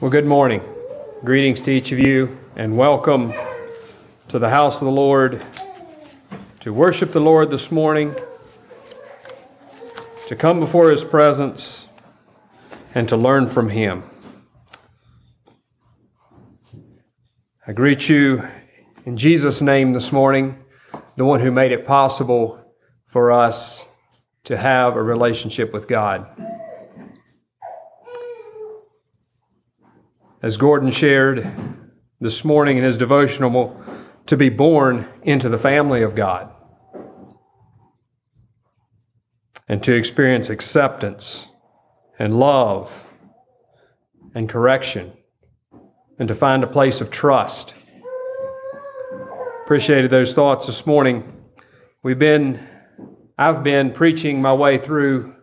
Well, good morning. Greetings to each of you, and welcome to the house of the Lord to worship the Lord this morning, to come before His presence, and to learn from Him. I greet you in Jesus' name this morning, the one who made it possible for us to have a relationship with God. As Gordon shared this morning in his devotional, to be born into the family of God and to experience acceptance and love and correction and to find a place of trust. Appreciated those thoughts this morning. We've been I've been preaching my way through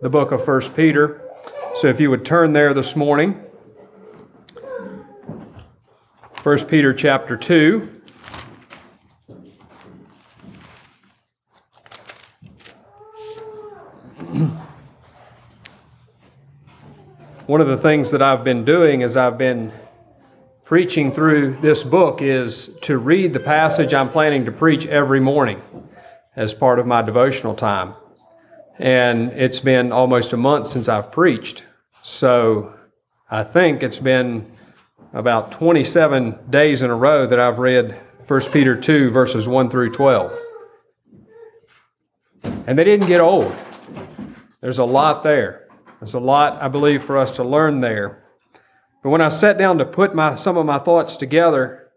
the book of 1 Peter. So if you would turn there this morning, 1 Peter chapter 2. One of the things that I've been doing as I've been preaching through this book is to read the passage I'm planning to preach every morning as part of my devotional time. And it's been almost a month since I've preached. So I think it's been about 27 days in a row that I've read 1 Peter 2, verses 1 through 12. And they didn't get old. There's a lot there. There's a lot, I believe, for us to learn there. But when I sat down to put my, some of my thoughts together,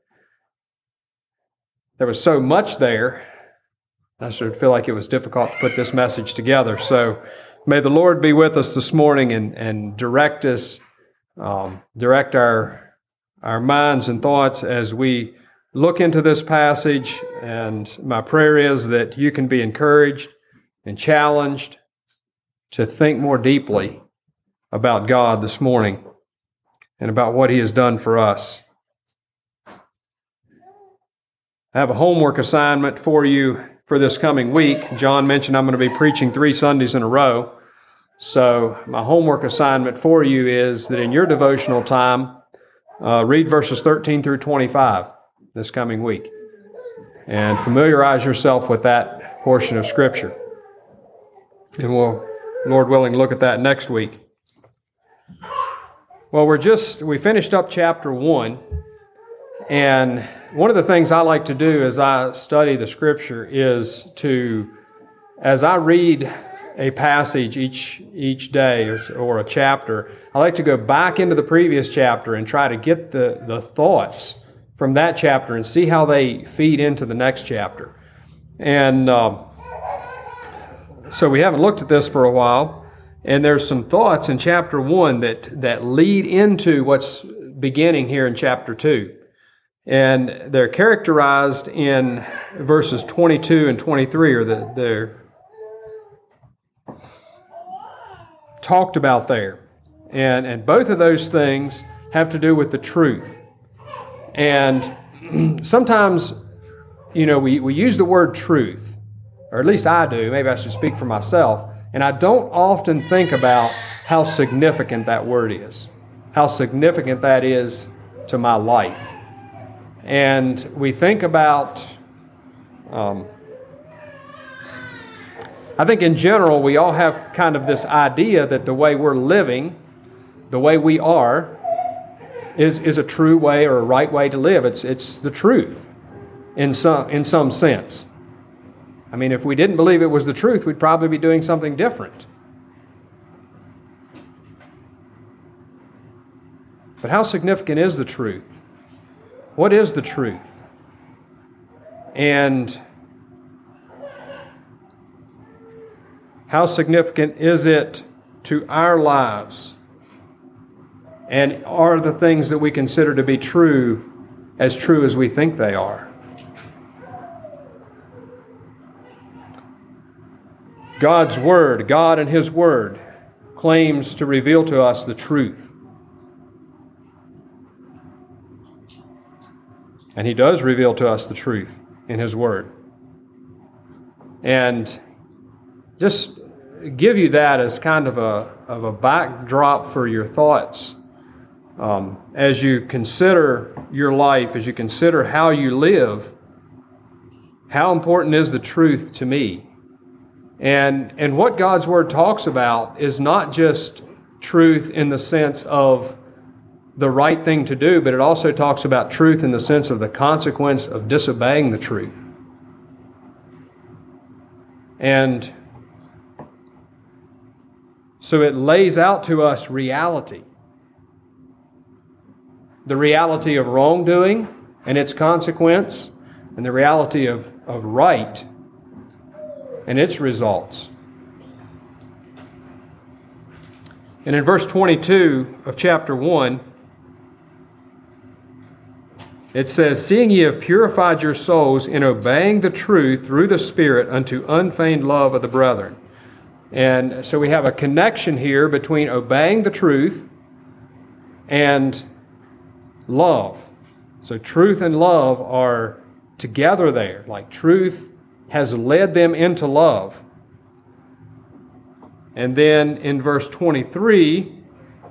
there was so much there I sort of feel like it was difficult to put this message together. So may the Lord be with us this morning and, and direct us, um, direct our, our minds and thoughts as we look into this passage. And my prayer is that you can be encouraged and challenged to think more deeply about God this morning and about what He has done for us. I have a homework assignment for you for this coming week. John mentioned I'm going to be preaching three Sundays in a row. So, my homework assignment for you is that in your devotional time, uh, read verses 13 through 25 this coming week and familiarize yourself with that portion of Scripture. And we'll, Lord willing, look at that next week. Well, we're just, we finished up chapter 1, and one of the things I like to do as I study the scripture is to, as I read a passage each, each day or, or a chapter, I like to go back into the previous chapter and try to get the, the thoughts from that chapter and see how they feed into the next chapter. And um, so we haven't looked at this for a while, and there's some thoughts in chapter one that, that lead into what's beginning here in chapter two. And they're characterized in verses 22 and 23, or the, they're talked about there. And, and both of those things have to do with the truth. And sometimes, you know, we, we use the word truth, or at least I do. Maybe I should speak for myself. And I don't often think about how significant that word is, how significant that is to my life. And we think about, um, I think in general, we all have kind of this idea that the way we're living, the way we are, is, is a true way or a right way to live. It's, it's the truth in some, in some sense. I mean, if we didn't believe it was the truth, we'd probably be doing something different. But how significant is the truth? What is the truth? And how significant is it to our lives? And are the things that we consider to be true as true as we think they are? God's Word, God and His Word, claims to reveal to us the truth. And He does reveal to us the truth in His Word. And just give you that as kind of a, of a backdrop for your thoughts um, as you consider your life, as you consider how you live, how important is the truth to me? And, and what God's Word talks about is not just truth in the sense of the right thing to do, but it also talks about truth in the sense of the consequence of disobeying the truth. And so it lays out to us reality the reality of wrongdoing and its consequence, and the reality of, of right and its results. And in verse 22 of chapter 1, it says, Seeing ye have purified your souls in obeying the truth through the Spirit unto unfeigned love of the brethren. And so we have a connection here between obeying the truth and love. So truth and love are together there. Like truth has led them into love. And then in verse 23,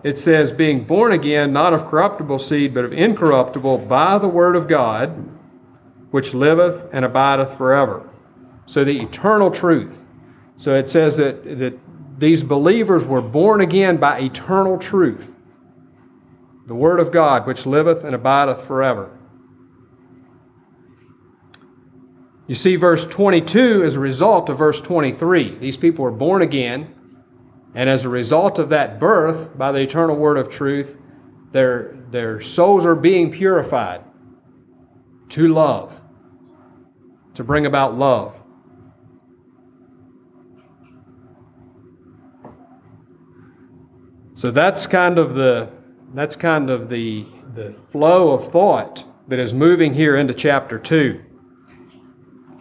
it says, being born again, not of corruptible seed, but of incorruptible, by the word of God, which liveth and abideth forever. So the eternal truth. So it says that, that these believers were born again by eternal truth, the word of God, which liveth and abideth forever. You see, verse 22 is a result of verse 23. These people were born again and as a result of that birth by the eternal word of truth, their, their souls are being purified to love, to bring about love. So that's kind of the that's kind of the the flow of thought that is moving here into chapter 2.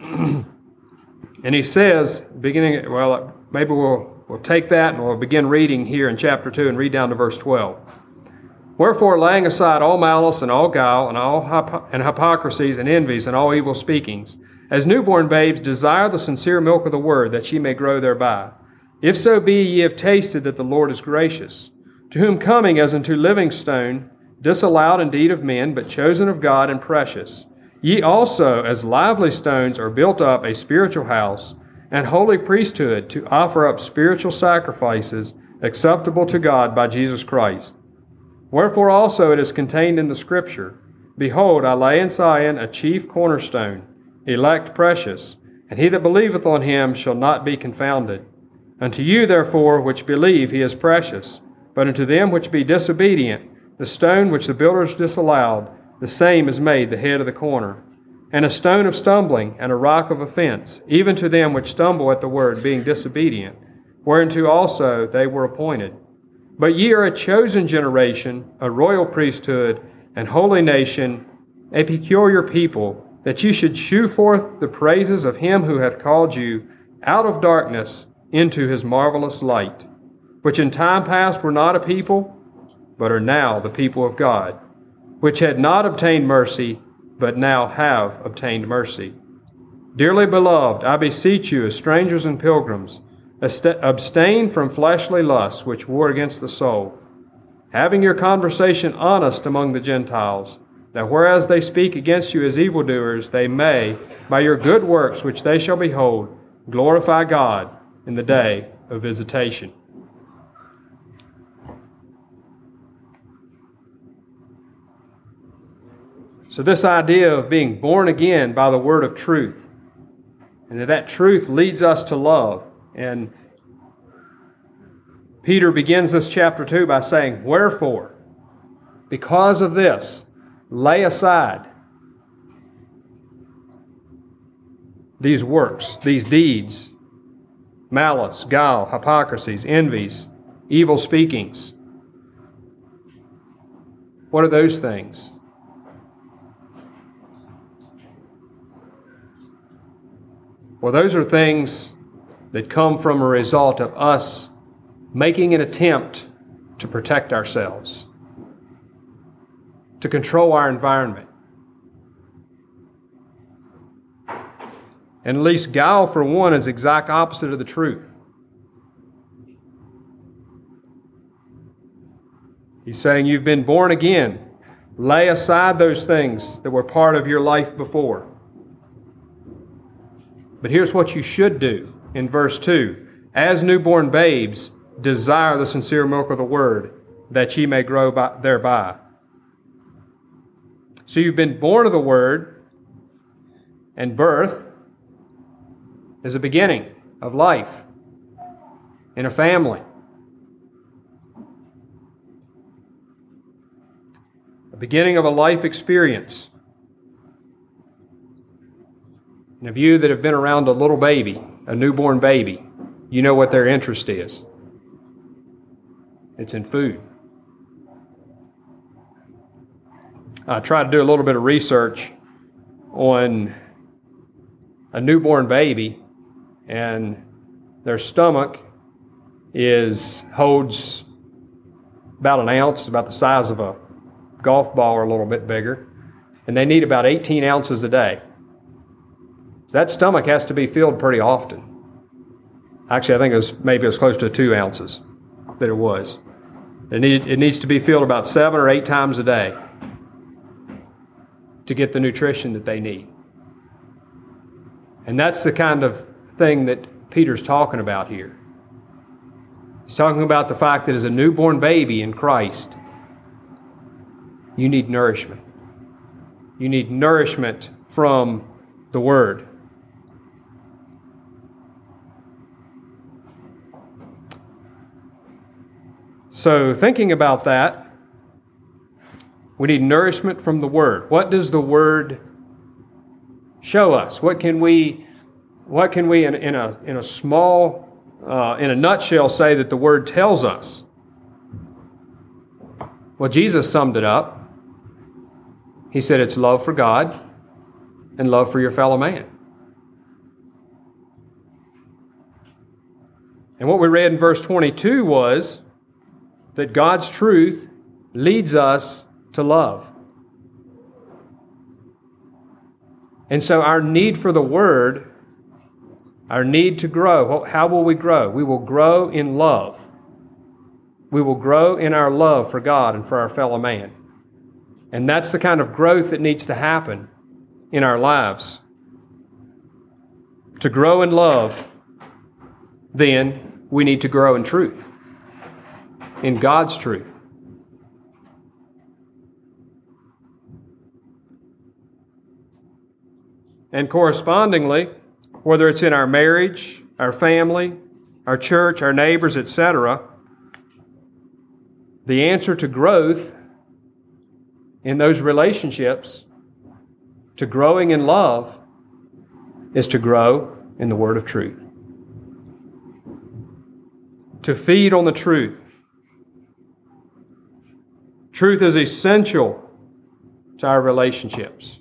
and he says, beginning well, maybe we'll We'll take that and we'll begin reading here in chapter 2 and read down to verse 12. Wherefore, laying aside all malice and all guile and all hypo- and hypocrisies and envies and all evil speakings, as newborn babes desire the sincere milk of the word, that ye may grow thereby. If so be ye have tasted that the Lord is gracious, to whom coming as unto living stone, disallowed indeed of men, but chosen of God and precious, ye also as lively stones are built up a spiritual house and holy priesthood to offer up spiritual sacrifices acceptable to God by Jesus Christ. Wherefore also it is contained in the Scripture Behold, I lay in Zion a chief cornerstone, elect precious, and he that believeth on him shall not be confounded. Unto you, therefore, which believe, he is precious, but unto them which be disobedient, the stone which the builders disallowed, the same is made the head of the corner and a stone of stumbling, and a rock of offense, even to them which stumble at the word, being disobedient, whereunto also they were appointed. But ye are a chosen generation, a royal priesthood, and holy nation, a peculiar people, that ye should shew forth the praises of him who hath called you out of darkness into his marvelous light, which in time past were not a people, but are now the people of God, which had not obtained mercy but now have obtained mercy. Dearly beloved, I beseech you, as strangers and pilgrims, abstain from fleshly lusts which war against the soul, having your conversation honest among the Gentiles, that whereas they speak against you as evildoers, they may, by your good works which they shall behold, glorify God in the day of visitation. So, this idea of being born again by the word of truth, and that that truth leads us to love. And Peter begins this chapter 2 by saying, Wherefore, because of this, lay aside these works, these deeds, malice, guile, hypocrisies, envies, evil speakings. What are those things? Well, those are things that come from a result of us making an attempt to protect ourselves, to control our environment. And at least guile, for one, is exact opposite of the truth. He's saying you've been born again. Lay aside those things that were part of your life before. But here's what you should do in verse 2 As newborn babes, desire the sincere milk of the word, that ye may grow by, thereby. So you've been born of the word, and birth is a beginning of life in a family. A beginning of a life experience. And of you that have been around a little baby, a newborn baby, you know what their interest is. It's in food. I tried to do a little bit of research on a newborn baby, and their stomach is holds about an ounce, about the size of a golf ball or a little bit bigger, and they need about 18 ounces a day. So that stomach has to be filled pretty often. Actually, I think it was maybe it was close to two ounces that it was. It, need, it needs to be filled about seven or eight times a day to get the nutrition that they need. And that's the kind of thing that Peter's talking about here. He's talking about the fact that as a newborn baby in Christ, you need nourishment. You need nourishment from the Word. So, thinking about that, we need nourishment from the Word. What does the Word show us? What can we, what can we in, in a, in a small, uh, in a nutshell, say that the Word tells us? Well, Jesus summed it up. He said it's love for God and love for your fellow man. And what we read in verse 22 was that God's truth leads us to love. And so, our need for the Word, our need to grow, how will we grow? We will grow in love. We will grow in our love for God and for our fellow man. And that's the kind of growth that needs to happen in our lives. To grow in love, then we need to grow in truth in God's truth. And correspondingly, whether it's in our marriage, our family, our church, our neighbors, etc., the answer to growth in those relationships, to growing in love, is to grow in the Word of truth. To feed on the truth Truth is essential to our relationships.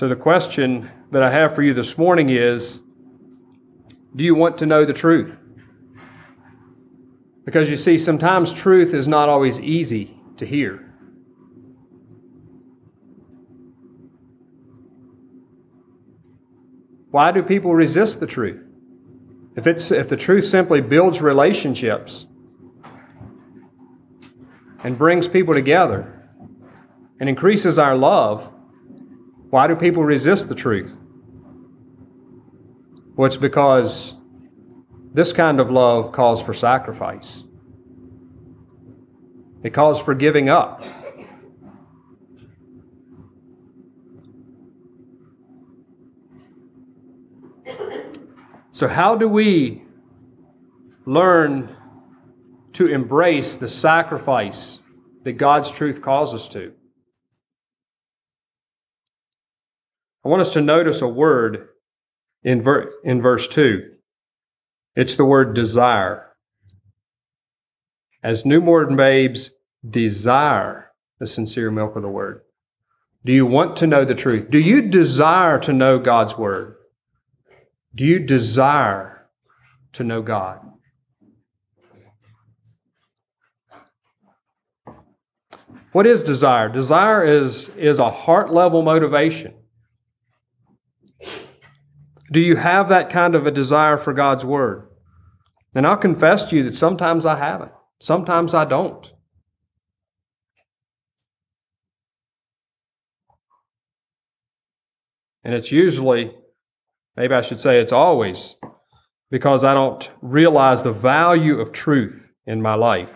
So, the question that I have for you this morning is Do you want to know the truth? Because you see, sometimes truth is not always easy to hear. Why do people resist the truth? If, it's, if the truth simply builds relationships and brings people together and increases our love, why do people resist the truth? Well, it's because this kind of love calls for sacrifice. It calls for giving up. So, how do we learn to embrace the sacrifice that God's truth calls us to? I want us to notice a word in, ver- in verse 2. It's the word desire. As newborn babes desire the sincere milk of the word. Do you want to know the truth? Do you desire to know God's word? Do you desire to know God? What is desire? Desire is, is a heart level motivation. Do you have that kind of a desire for God's Word? And I'll confess to you that sometimes I haven't, sometimes I don't. And it's usually, maybe I should say it's always, because I don't realize the value of truth in my life.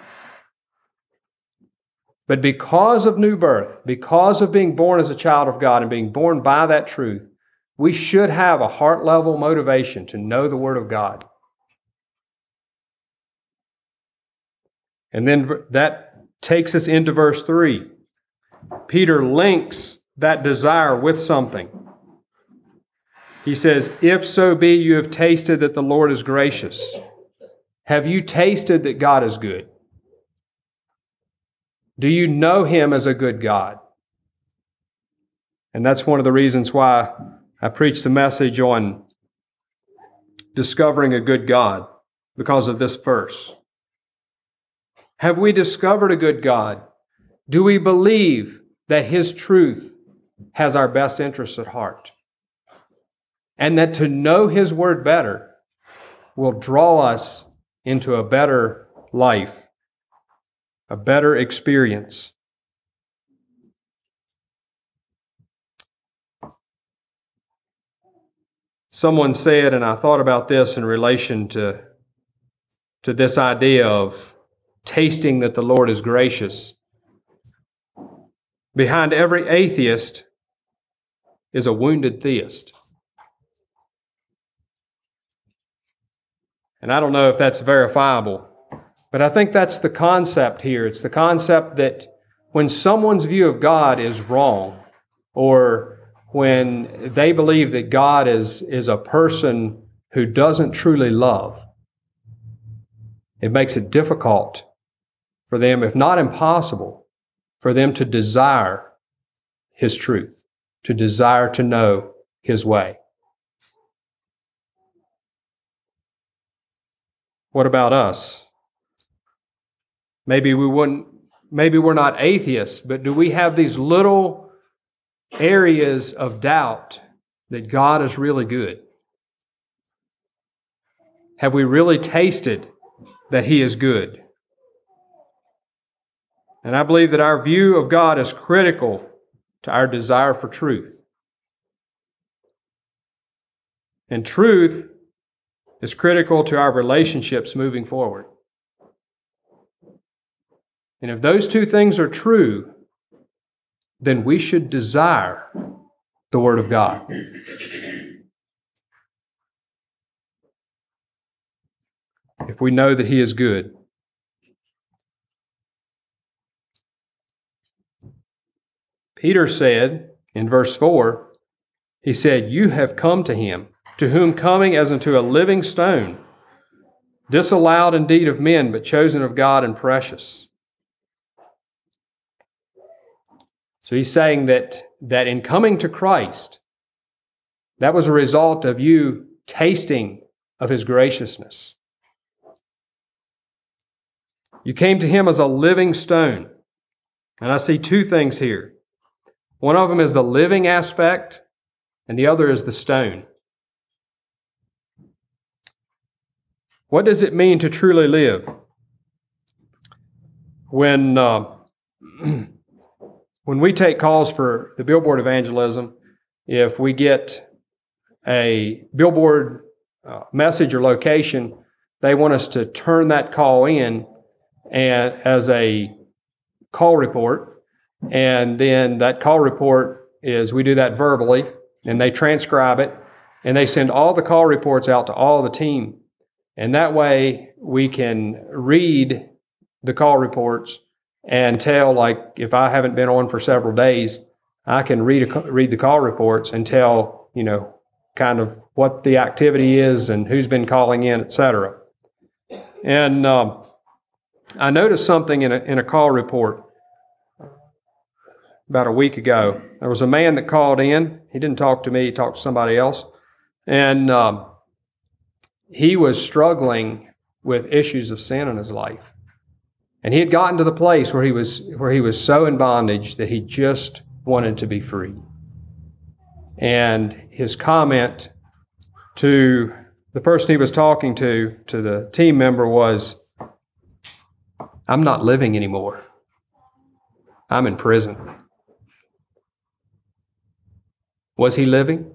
But because of new birth, because of being born as a child of God and being born by that truth, we should have a heart level motivation to know the Word of God. And then that takes us into verse 3. Peter links that desire with something. He says, If so be you have tasted that the Lord is gracious, have you tasted that God is good? Do you know Him as a good God? And that's one of the reasons why I preached a message on discovering a good God, because of this verse. Have we discovered a good God? Do we believe that His truth has our best interests at heart? And that to know His Word better will draw us into a better life, a better experience. Someone said, and I thought about this in relation to, to this idea of tasting that the Lord is gracious. Behind every atheist is a wounded theist. And I don't know if that's verifiable, but I think that's the concept here. It's the concept that when someone's view of God is wrong, or when they believe that God is, is a person who doesn't truly love, it makes it difficult for them, if not impossible, for them to desire His truth, to desire to know His way. What about us? Maybe we wouldn't, maybe we're not atheists, but do we have these little areas of doubt that God is really good? Have we really tasted that He is good? And I believe that our view of God is critical to our desire for truth. And truth is critical to our relationships moving forward. And if those two things are true, then we should desire the Word of God. If we know that He is good. Peter said in verse 4, he said, You have come to him, to whom coming as unto a living stone, disallowed indeed of men, but chosen of God and precious. So he's saying that, that in coming to Christ, that was a result of you tasting of his graciousness. You came to him as a living stone. And I see two things here. One of them is the living aspect, and the other is the stone. What does it mean to truly live? When, uh, when we take calls for the billboard evangelism, if we get a billboard uh, message or location, they want us to turn that call in and as a call report and then that call report is we do that verbally and they transcribe it and they send all the call reports out to all the team. And that way we can read the call reports and tell, like, if I haven't been on for several days, I can read a, read the call reports and tell, you know, kind of what the activity is and who's been calling in, et cetera. And um, I noticed something in a, in a call report about a week ago. There was a man that called in. He didn't talk to me, he talked to somebody else. And um, he was struggling with issues of sin in his life. And he had gotten to the place where he was where he was so in bondage that he just wanted to be free. And his comment to the person he was talking to, to the team member, was I'm not living anymore. I'm in prison. Was he living?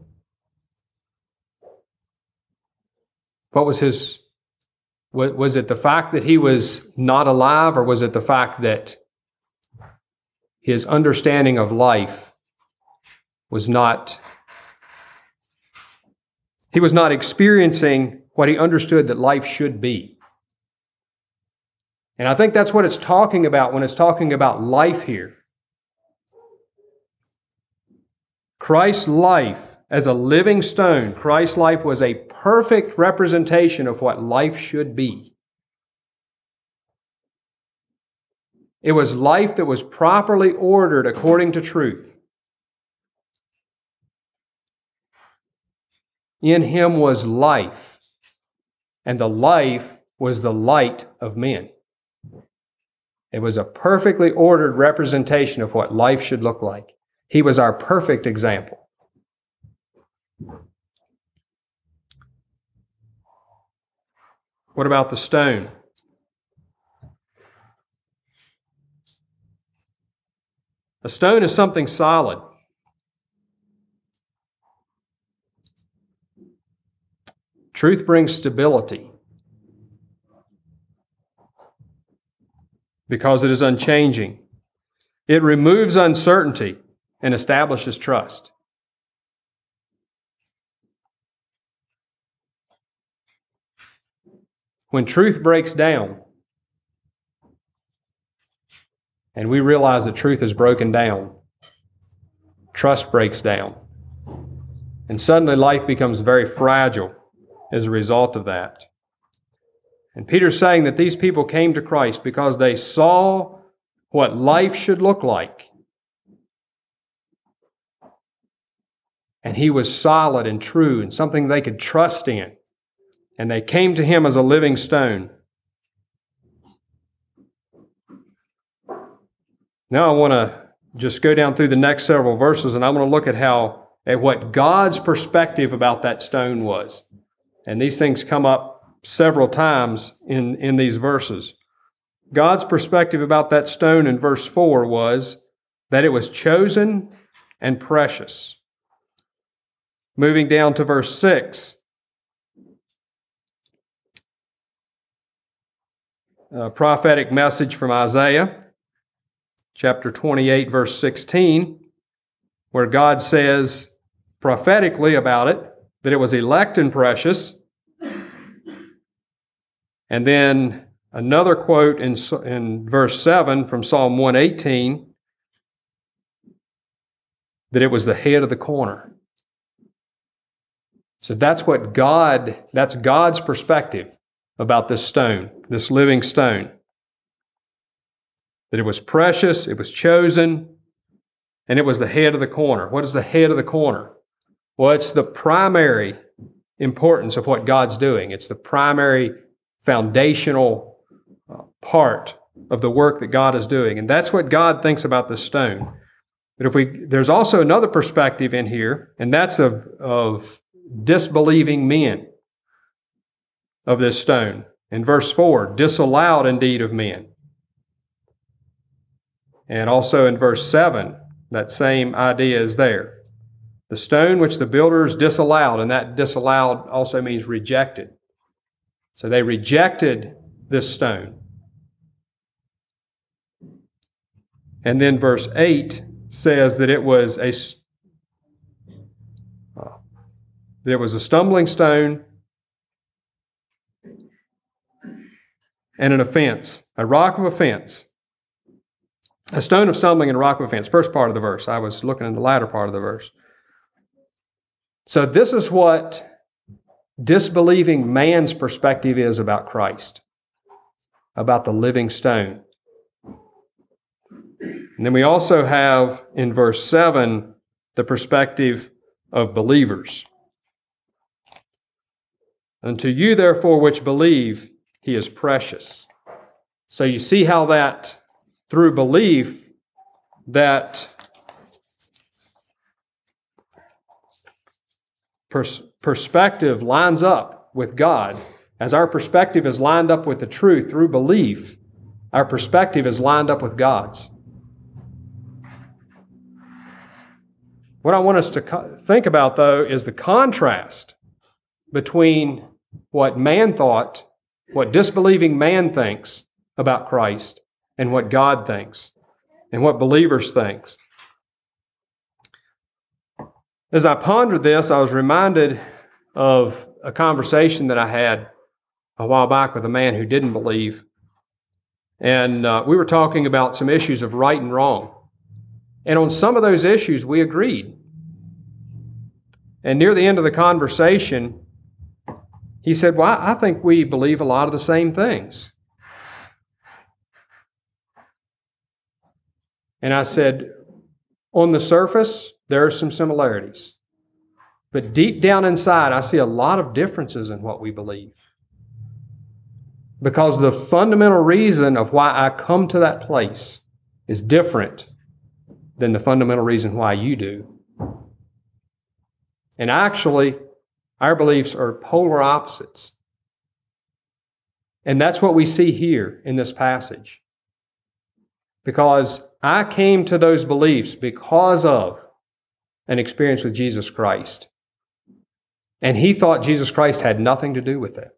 What was his was it the fact that he was not alive, or was it the fact that his understanding of life was not, he was not experiencing what he understood that life should be? And I think that's what it's talking about when it's talking about life here. Christ's life as a living stone, Christ's life was a perfect representation of what life should be. It was life that was properly ordered according to truth. In him was life, and the life was the light of men. It was a perfectly ordered representation of what life should look like. He was our perfect example. What about the stone? A stone is something solid. Truth brings stability because it is unchanging. It removes uncertainty and establishes trust. When truth breaks down, and we realize that truth is broken down, trust breaks down. And suddenly life becomes very fragile as a result of that. And Peter's saying that these people came to Christ because they saw what life should look like. And he was solid and true and something they could trust in and they came to him as a living stone. Now I want to just go down through the next several verses and I want to look at how at what God's perspective about that stone was. And these things come up several times in, in these verses. God's perspective about that stone in verse 4 was that it was chosen and precious. Moving down to verse 6, a prophetic message from Isaiah, chapter 28, verse 16, where God says prophetically about it that it was elect and precious. And then another quote in, in verse 7 from Psalm 118 that it was the head of the corner. So that's what God, that's God's perspective about this stone, this living stone. That it was precious, it was chosen, and it was the head of the corner. What is the head of the corner? Well, it's the primary importance of what God's doing. It's the primary foundational uh, part of the work that God is doing. And that's what God thinks about the stone. But if we there's also another perspective in here, and that's of, of disbelieving men of this stone. In verse 4, disallowed indeed of men. And also in verse 7, that same idea is there. The stone which the builders disallowed, and that disallowed also means rejected. So they rejected this stone. And then verse 8 says that it was a uh, there was a stumbling stone and an offense, a rock of offense. A stone of stumbling and a rock of offense. First part of the verse. I was looking in the latter part of the verse. So, this is what disbelieving man's perspective is about Christ, about the living stone. And then we also have in verse 7 the perspective of believers. Unto you, therefore, which believe, he is precious. So you see how that, through belief, that pers- perspective lines up with God, as our perspective is lined up with the truth through belief, our perspective is lined up with God's. What I want us to co- think about, though, is the contrast between what man thought, what disbelieving man thinks about Christ, and what God thinks, and what believers thinks. As I pondered this, I was reminded of a conversation that I had a while back with a man who didn't believe. And uh, we were talking about some issues of right and wrong. And on some of those issues, we agreed. And near the end of the conversation, he said, Well, I think we believe a lot of the same things. And I said, On the surface, there are some similarities. But deep down inside, I see a lot of differences in what we believe. Because the fundamental reason of why I come to that place is different than the fundamental reason why you do. And actually, our beliefs are polar opposites. And that's what we see here in this passage. Because I came to those beliefs because of an experience with Jesus Christ. And he thought Jesus Christ had nothing to do with it.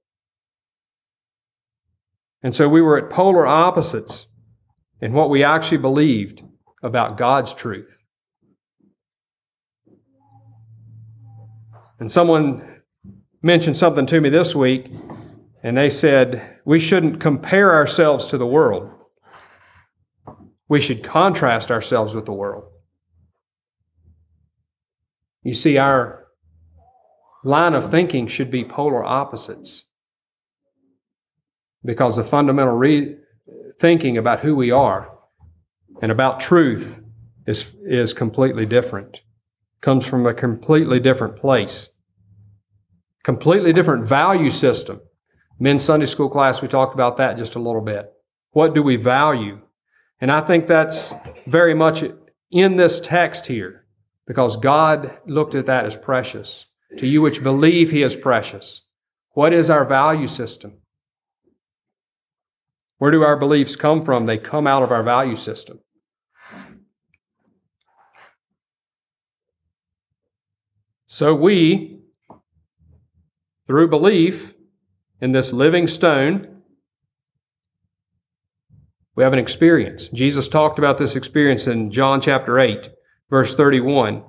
And so we were at polar opposites in what we actually believed about God's truth. And someone mentioned something to me this week, and they said we shouldn't compare ourselves to the world. We should contrast ourselves with the world. You see, our line of thinking should be polar opposites because the fundamental re- thinking about who we are and about truth is, is completely different comes from a completely different place completely different value system. Men's sunday school class we talked about that just a little bit. What do we value? And i think that's very much in this text here because god looked at that as precious. To you which believe he is precious. What is our value system? Where do our beliefs come from? They come out of our value system. So we, through belief in this living stone, we have an experience. Jesus talked about this experience in John chapter 8, verse 31.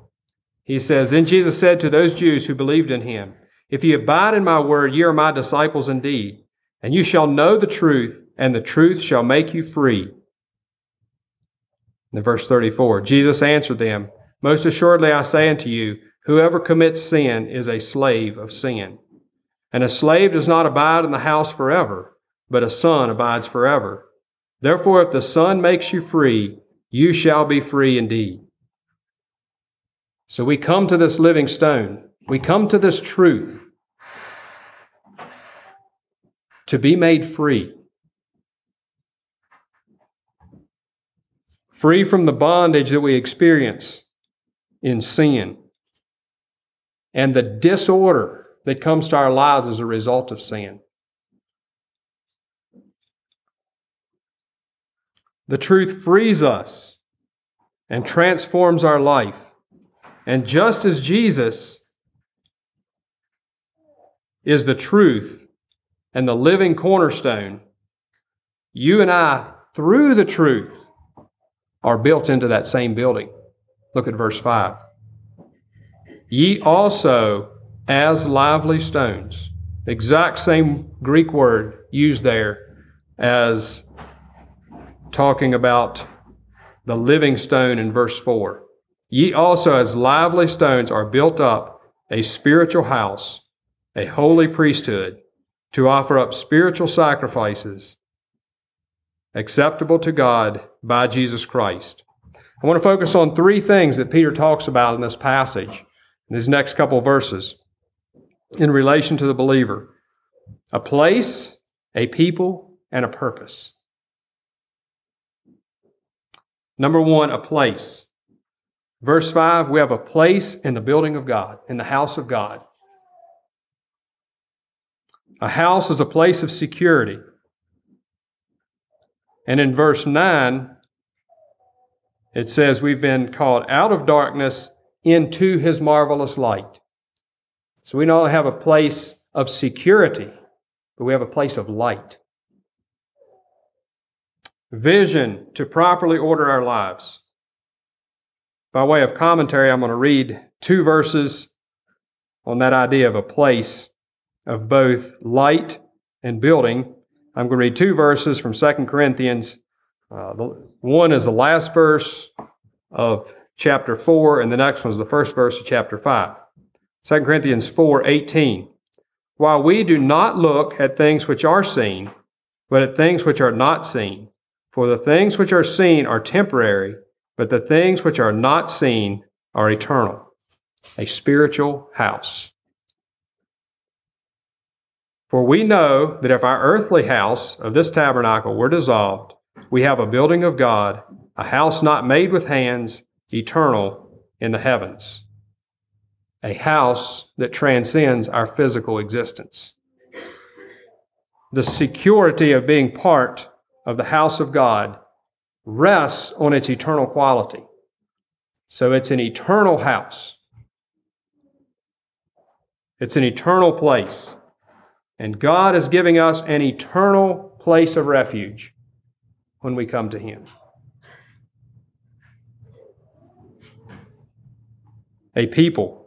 He says, Then Jesus said to those Jews who believed in him, If ye abide in my word, ye are my disciples indeed, and you shall know the truth, and the truth shall make you free. In verse 34, Jesus answered them, Most assuredly I say unto you, whoever commits sin is a slave of sin. And a slave does not abide in the house forever, but a son abides forever. Therefore, if the Son makes you free, you shall be free indeed. So we come to this living stone. We come to this truth to be made free. free from the bondage that we experience in sin and the disorder that comes to our lives as a result of sin. The truth frees us and transforms our life. And just as Jesus is the truth and the living cornerstone, you and I, through the truth, are built into that same building. Look at verse 5. Ye also, as lively stones, exact same Greek word used there as talking about the living stone in verse 4. Ye also, as lively stones, are built up a spiritual house, a holy priesthood, to offer up spiritual sacrifices acceptable to God by Jesus Christ. I want to focus on three things that Peter talks about in this passage, in these next couple verses, in relation to the believer a place, a people, and a purpose. Number one, a place. Verse 5, we have a place in the building of God, in the house of God. A house is a place of security. And in verse 9, it says we've been called out of darkness into his marvelous light. So we don't have a place of security, but we have a place of light. Vision to properly order our lives. By way of commentary, I'm going to read two verses on that idea of a place of both light and building. I'm going to read two verses from 2 Corinthians. Uh, one is the last verse of chapter 4, and the next one is the first verse of chapter 5. 2 Corinthians 4 18. While we do not look at things which are seen, but at things which are not seen. For the things which are seen are temporary, but the things which are not seen are eternal. A spiritual house. For we know that if our earthly house of this tabernacle were dissolved, we have a building of God, a house not made with hands, eternal in the heavens. A house that transcends our physical existence. The security of being part of the house of God rests on its eternal quality. So it's an eternal house. It's an eternal place. And God is giving us an eternal place of refuge when we come to Him. A people.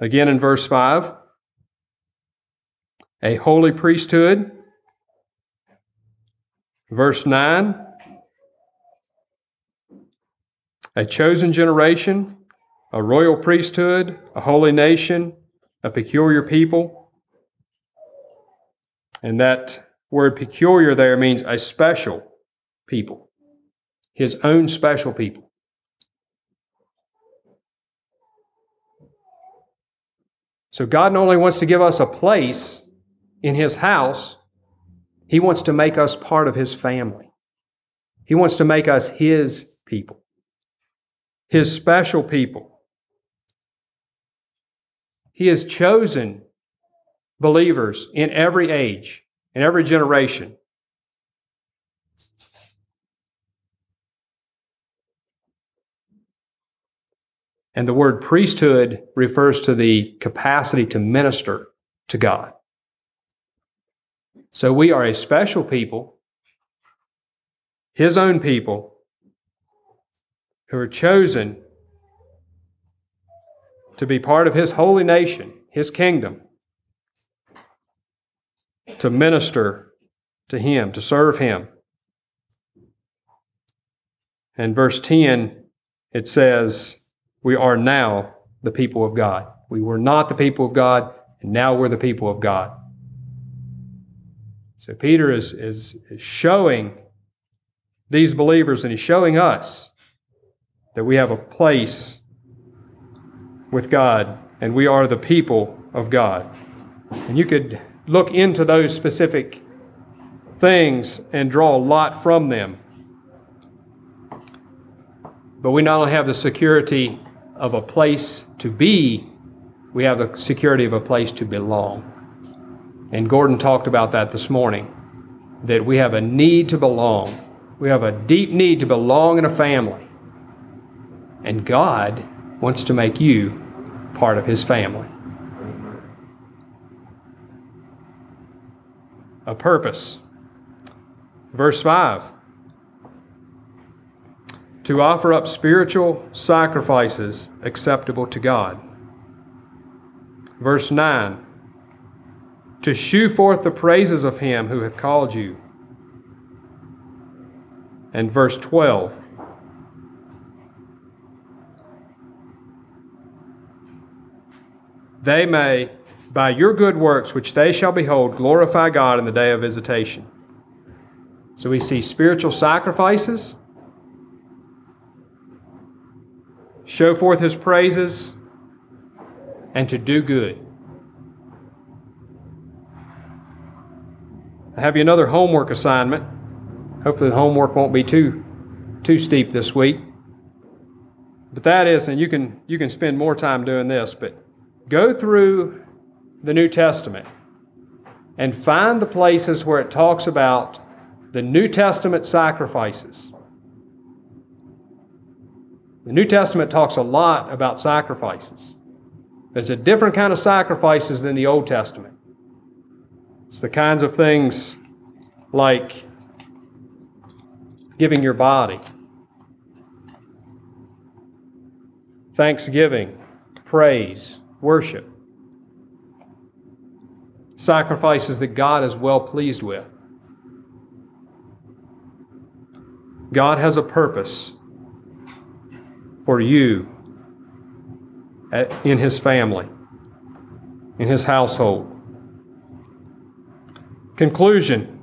Again in verse 5 a holy priesthood. Verse 9 a chosen generation, a royal priesthood, a holy nation, a peculiar people. And that word peculiar there means a special people, his own special people. So God not only wants to give us a place in his house, he wants to make us part of his family. He wants to make us his people, his special people. He has chosen believers in every age, in every generation. And the word priesthood refers to the capacity to minister to God. So we are a special people, His own people, who are chosen to be part of His holy nation, His kingdom, to minister to Him, to serve Him. And verse 10, it says, We are now the people of God. We were not the people of God, and now we're the people of God. So Peter is, is, is showing these believers and he's showing us that we have a place with God and we are the people of God. And you could look into those specific things and draw a lot from them. But we not only have the security of a place to be, we have the security of a place to belong. And Gordon talked about that this morning that we have a need to belong. We have a deep need to belong in a family. And God wants to make you part of His family. A purpose. Verse 5 to offer up spiritual sacrifices acceptable to God. Verse 9 to shew forth the praises of him who hath called you. And verse 12. They may, by your good works which they shall behold, glorify God in the day of visitation. So we see spiritual sacrifices, show forth his praises, and to do good. I have you another homework assignment. Hopefully, the homework won't be too too steep this week. But that is, and you can you can spend more time doing this, but go through the New Testament and find the places where it talks about the New Testament sacrifices. The New Testament talks a lot about sacrifices. There's a different kind of sacrifices than the Old Testament. It's the kinds of things like giving your body, thanksgiving, praise, worship. Sacrifices that God is well pleased with. God has a purpose for you in His family, in His household. Conclusion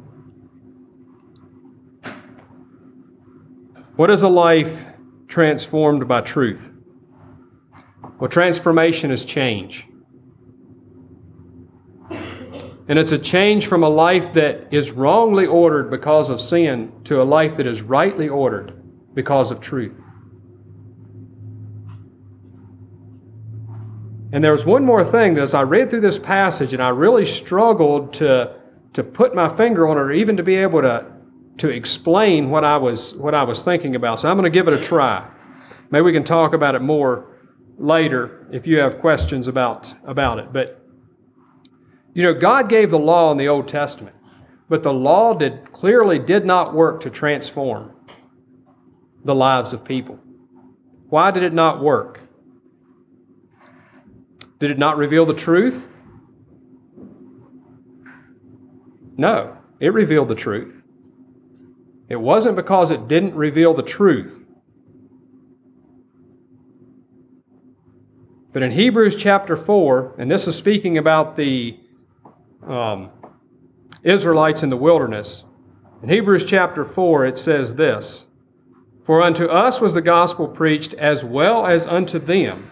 What is a life transformed by truth? Well, transformation is change. And it's a change from a life that is wrongly ordered because of sin to a life that is rightly ordered because of truth. And there was one more thing that as I read through this passage and I really struggled to, to put my finger on it or even to be able to, to explain what I, was, what I was thinking about. So I'm going to give it a try. Maybe we can talk about it more later if you have questions about, about it. But, you know, God gave the law in the Old Testament, but the law did, clearly did not work to transform the lives of people. Why did it not work? Did it not reveal the truth? No, it revealed the truth. It wasn't because it didn't reveal the truth. But in Hebrews chapter 4, and this is speaking about the um, Israelites in the wilderness, in Hebrews chapter 4, it says this For unto us was the gospel preached as well as unto them.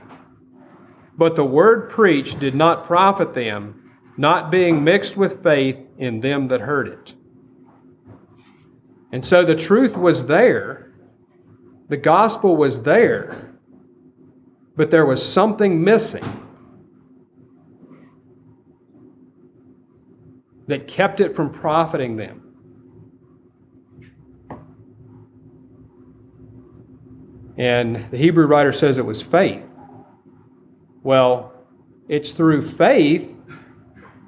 But the word preached did not profit them, not being mixed with faith in them that heard it. And so the truth was there, the gospel was there, but there was something missing that kept it from profiting them. And the Hebrew writer says it was faith. Well, it's through faith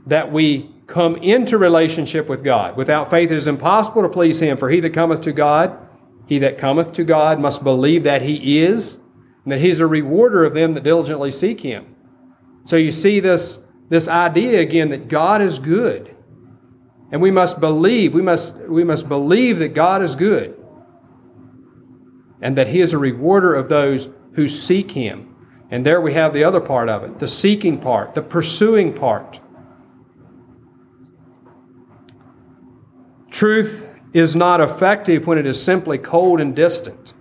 that we come into relationship with God. Without faith, it is impossible to please Him. For he that cometh to God, he that cometh to God must believe that He is, and that He's a rewarder of them that diligently seek Him. So you see this, this idea again that God is good. And we must believe, we must, we must believe that God is good and that He is a rewarder of those who seek Him. And there we have the other part of it the seeking part, the pursuing part. Truth is not effective when it is simply cold and distant.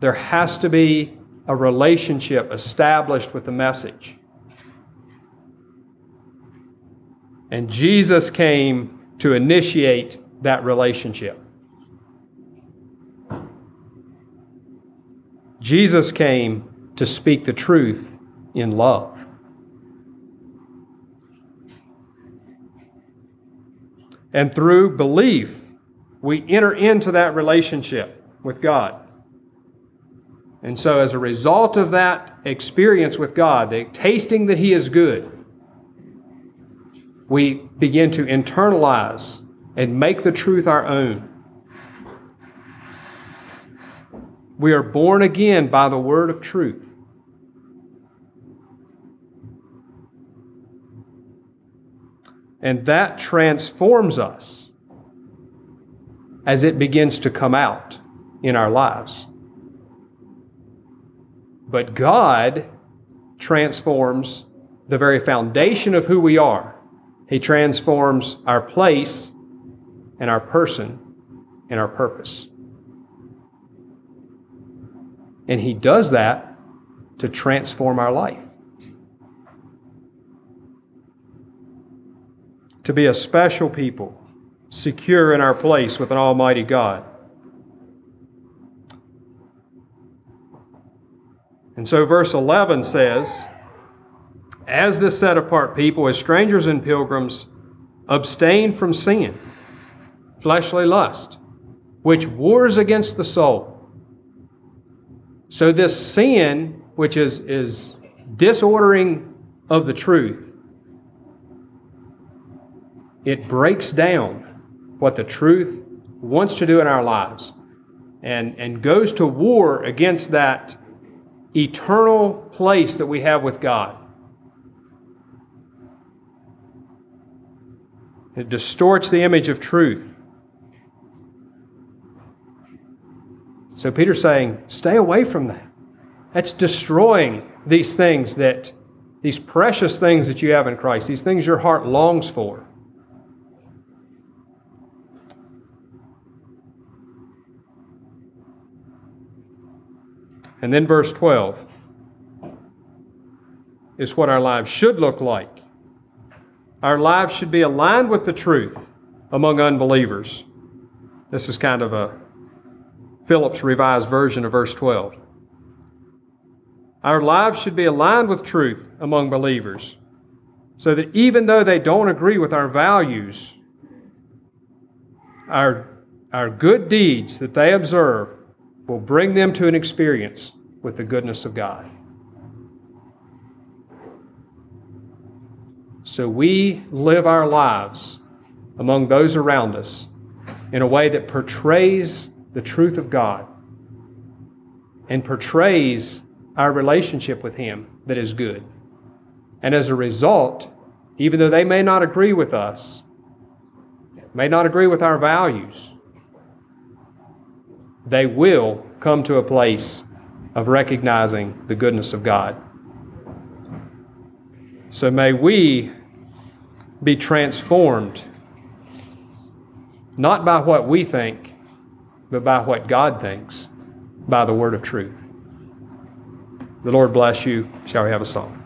There has to be a relationship established with the message. And Jesus came to initiate that relationship. Jesus came to speak the truth in love. And through belief, we enter into that relationship with God. And so, as a result of that experience with God, the tasting that He is good, we begin to internalize and make the truth our own. We are born again by the word of truth. And that transforms us as it begins to come out in our lives. But God transforms the very foundation of who we are. He transforms our place and our person and our purpose. And He does that to transform our life. To be a special people, secure in our place with an Almighty God. And so, verse 11 says, As this set apart people, as strangers and pilgrims, abstain from sin, fleshly lust, which wars against the soul. So, this sin, which is, is disordering of the truth, it breaks down what the truth wants to do in our lives and, and goes to war against that eternal place that we have with God. It distorts the image of truth. So Peter's saying, stay away from that. That's destroying these things that, these precious things that you have in Christ, these things your heart longs for. And then verse 12 is what our lives should look like. Our lives should be aligned with the truth among unbelievers. This is kind of a Phillips revised version of verse 12. Our lives should be aligned with truth among believers so that even though they don't agree with our values, our, our good deeds that they observe will bring them to an experience with the goodness of God. So we live our lives among those around us in a way that portrays the truth of God and portrays our relationship with Him that is good. And as a result, even though they may not agree with us, may not agree with our values, they will come to a place of recognizing the goodness of God. So may we be transformed not by what we think, but by what God thinks, by the word of truth. The Lord bless you. Shall we have a song?